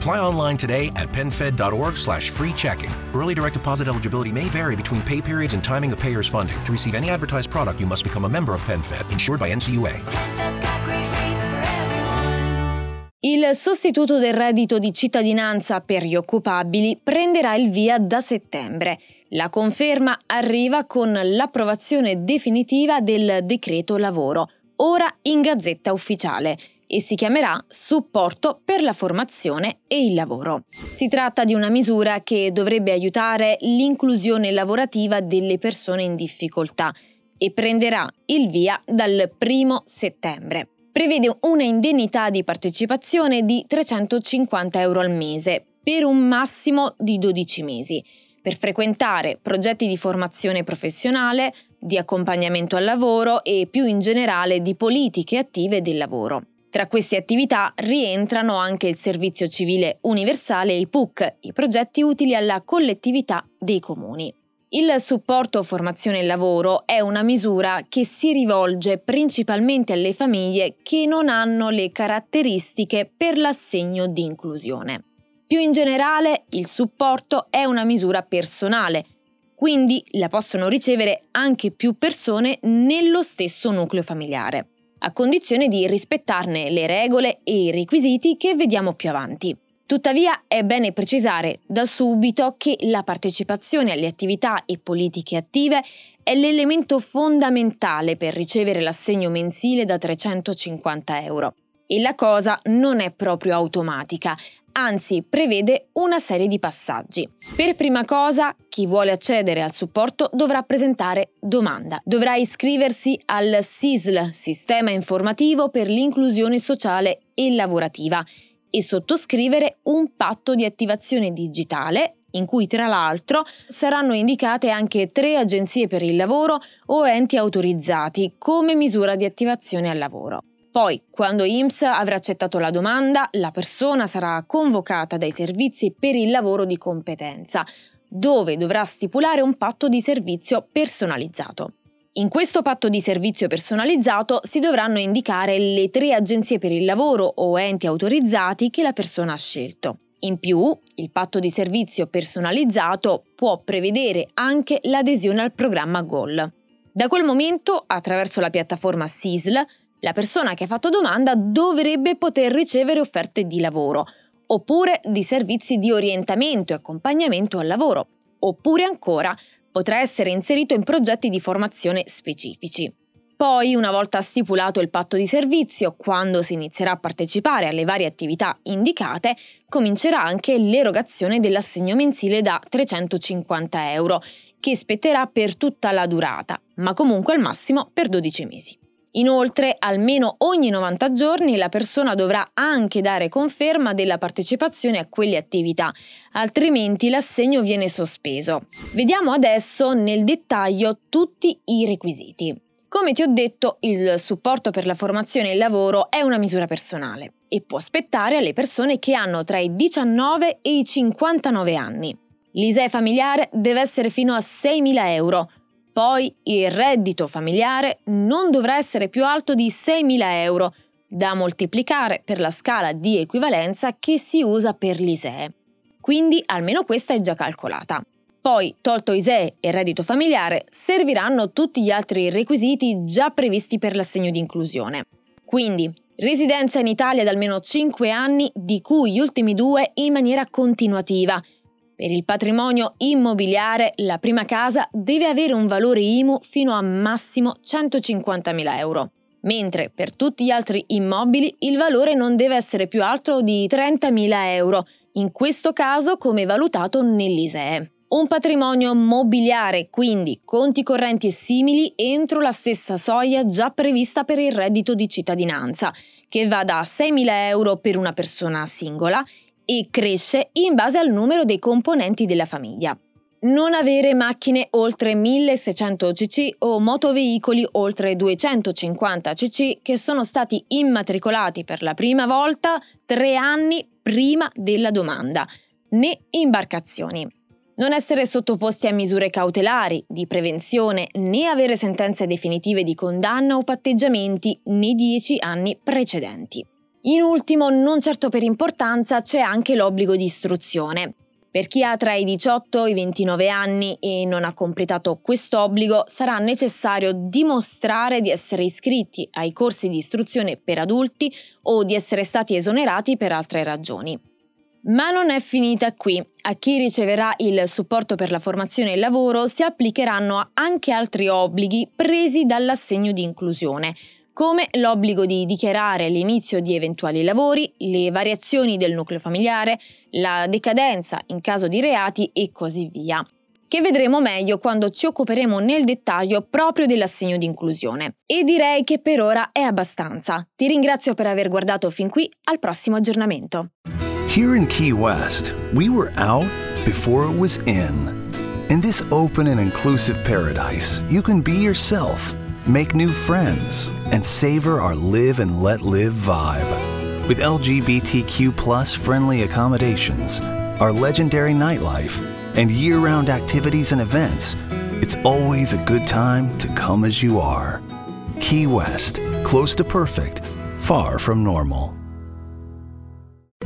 Apply online today at penfed.org slash free checking. Early direct deposit eligibility may vary between pay periods and timing of payer's funding. To receive any advertised product, you must become a member of PenFed, insured by NCUA. Il sostituto del reddito di cittadinanza per gli occupabili prenderà il via da settembre. La conferma arriva con l'approvazione definitiva del decreto lavoro, ora in gazzetta ufficiale, e si chiamerà Supporto per la formazione e il lavoro. Si tratta di una misura che dovrebbe aiutare l'inclusione lavorativa delle persone in difficoltà e prenderà il via dal primo settembre prevede una indennità di partecipazione di 350 euro al mese per un massimo di 12 mesi per frequentare progetti di formazione professionale, di accompagnamento al lavoro e più in generale di politiche attive del lavoro. Tra queste attività rientrano anche il servizio civile universale e i PUC, i progetti utili alla collettività dei comuni. Il supporto formazione e lavoro è una misura che si rivolge principalmente alle famiglie che non hanno le caratteristiche per l'assegno di inclusione. Più in generale, il supporto è una misura personale, quindi la possono ricevere anche più persone nello stesso nucleo familiare, a condizione di rispettarne le regole e i requisiti che vediamo più avanti. Tuttavia è bene precisare da subito che la partecipazione alle attività e politiche attive è l'elemento fondamentale per ricevere l'assegno mensile da 350 euro. E la cosa non è proprio automatica, anzi prevede una serie di passaggi. Per prima cosa, chi vuole accedere al supporto dovrà presentare domanda. Dovrà iscriversi al SISL, Sistema Informativo per l'Inclusione Sociale e Lavorativa, e sottoscrivere un patto di attivazione digitale in cui tra l'altro saranno indicate anche tre agenzie per il lavoro o enti autorizzati come misura di attivazione al lavoro. Poi, quando IMSS avrà accettato la domanda, la persona sarà convocata dai servizi per il lavoro di competenza, dove dovrà stipulare un patto di servizio personalizzato. In questo patto di servizio personalizzato si dovranno indicare le tre agenzie per il lavoro o enti autorizzati che la persona ha scelto. In più, il patto di servizio personalizzato può prevedere anche l'adesione al programma GOL. Da quel momento, attraverso la piattaforma SISL, la persona che ha fatto domanda dovrebbe poter ricevere offerte di lavoro, oppure di servizi di orientamento e accompagnamento al lavoro, oppure ancora potrà essere inserito in progetti di formazione specifici. Poi, una volta stipulato il patto di servizio, quando si inizierà a partecipare alle varie attività indicate, comincerà anche l'erogazione dell'assegno mensile da 350 euro, che spetterà per tutta la durata, ma comunque al massimo per 12 mesi. Inoltre, almeno ogni 90 giorni la persona dovrà anche dare conferma della partecipazione a quelle attività, altrimenti l'assegno viene sospeso. Vediamo adesso nel dettaglio tutti i requisiti. Come ti ho detto, il supporto per la formazione e il lavoro è una misura personale e può aspettare alle persone che hanno tra i 19 e i 59 anni. L'ISEE familiare deve essere fino a 6.000 euro, poi il reddito familiare non dovrà essere più alto di 6.000 euro, da moltiplicare per la scala di equivalenza che si usa per l'ISEE. Quindi almeno questa è già calcolata. Poi, tolto ISEE e reddito familiare, serviranno tutti gli altri requisiti già previsti per l'assegno di inclusione. Quindi, residenza in Italia da almeno 5 anni, di cui gli ultimi due in maniera continuativa, Per il patrimonio immobiliare la prima casa deve avere un valore IMU fino a massimo 150.000 euro, mentre per tutti gli altri immobili il valore non deve essere più alto di 30.000 euro, in questo caso come valutato nell'ISEE. Un patrimonio mobiliare, quindi conti correnti e simili, entro la stessa soglia già prevista per il reddito di cittadinanza, che va da 6.000 euro per una persona singola e cresce in base al numero dei componenti della famiglia. Non avere macchine oltre 1600 cc o motoveicoli oltre 250 cc che sono stati immatricolati per la prima volta tre anni prima della domanda, né imbarcazioni non essere sottoposti a misure cautelari, di prevenzione, né avere sentenze definitive di condanna o patteggiamenti nei dieci anni precedenti. In ultimo, non certo per importanza, c'è anche l'obbligo di istruzione. Per chi ha tra i 18 e i 29 anni e non ha completato questo obbligo, sarà necessario dimostrare di essere iscritti ai corsi di istruzione per adulti o di essere stati esonerati per altre ragioni. Ma non è finita qui. A chi riceverà il supporto per la formazione e il lavoro si applicheranno anche altri obblighi presi dall'assegno di inclusione, come l'obbligo di dichiarare l'inizio di eventuali lavori, le variazioni del nucleo familiare, la decadenza in caso di reati e così via che vedremo meglio quando ci occuperemo nel dettaglio proprio dell'assegno di inclusione. E direi che per ora è abbastanza. Ti ringrazio per aver guardato fin qui, al prossimo aggiornamento. Here in Key West, we were out before it was in. In this open and inclusive paradise, you can be yourself, make new friends, and savor our live and let live vibe. With LGBTQ friendly accommodations, our legendary nightlife, and year round activities and events, it's always a good time to come as you are. Key West, close to perfect, far from normal.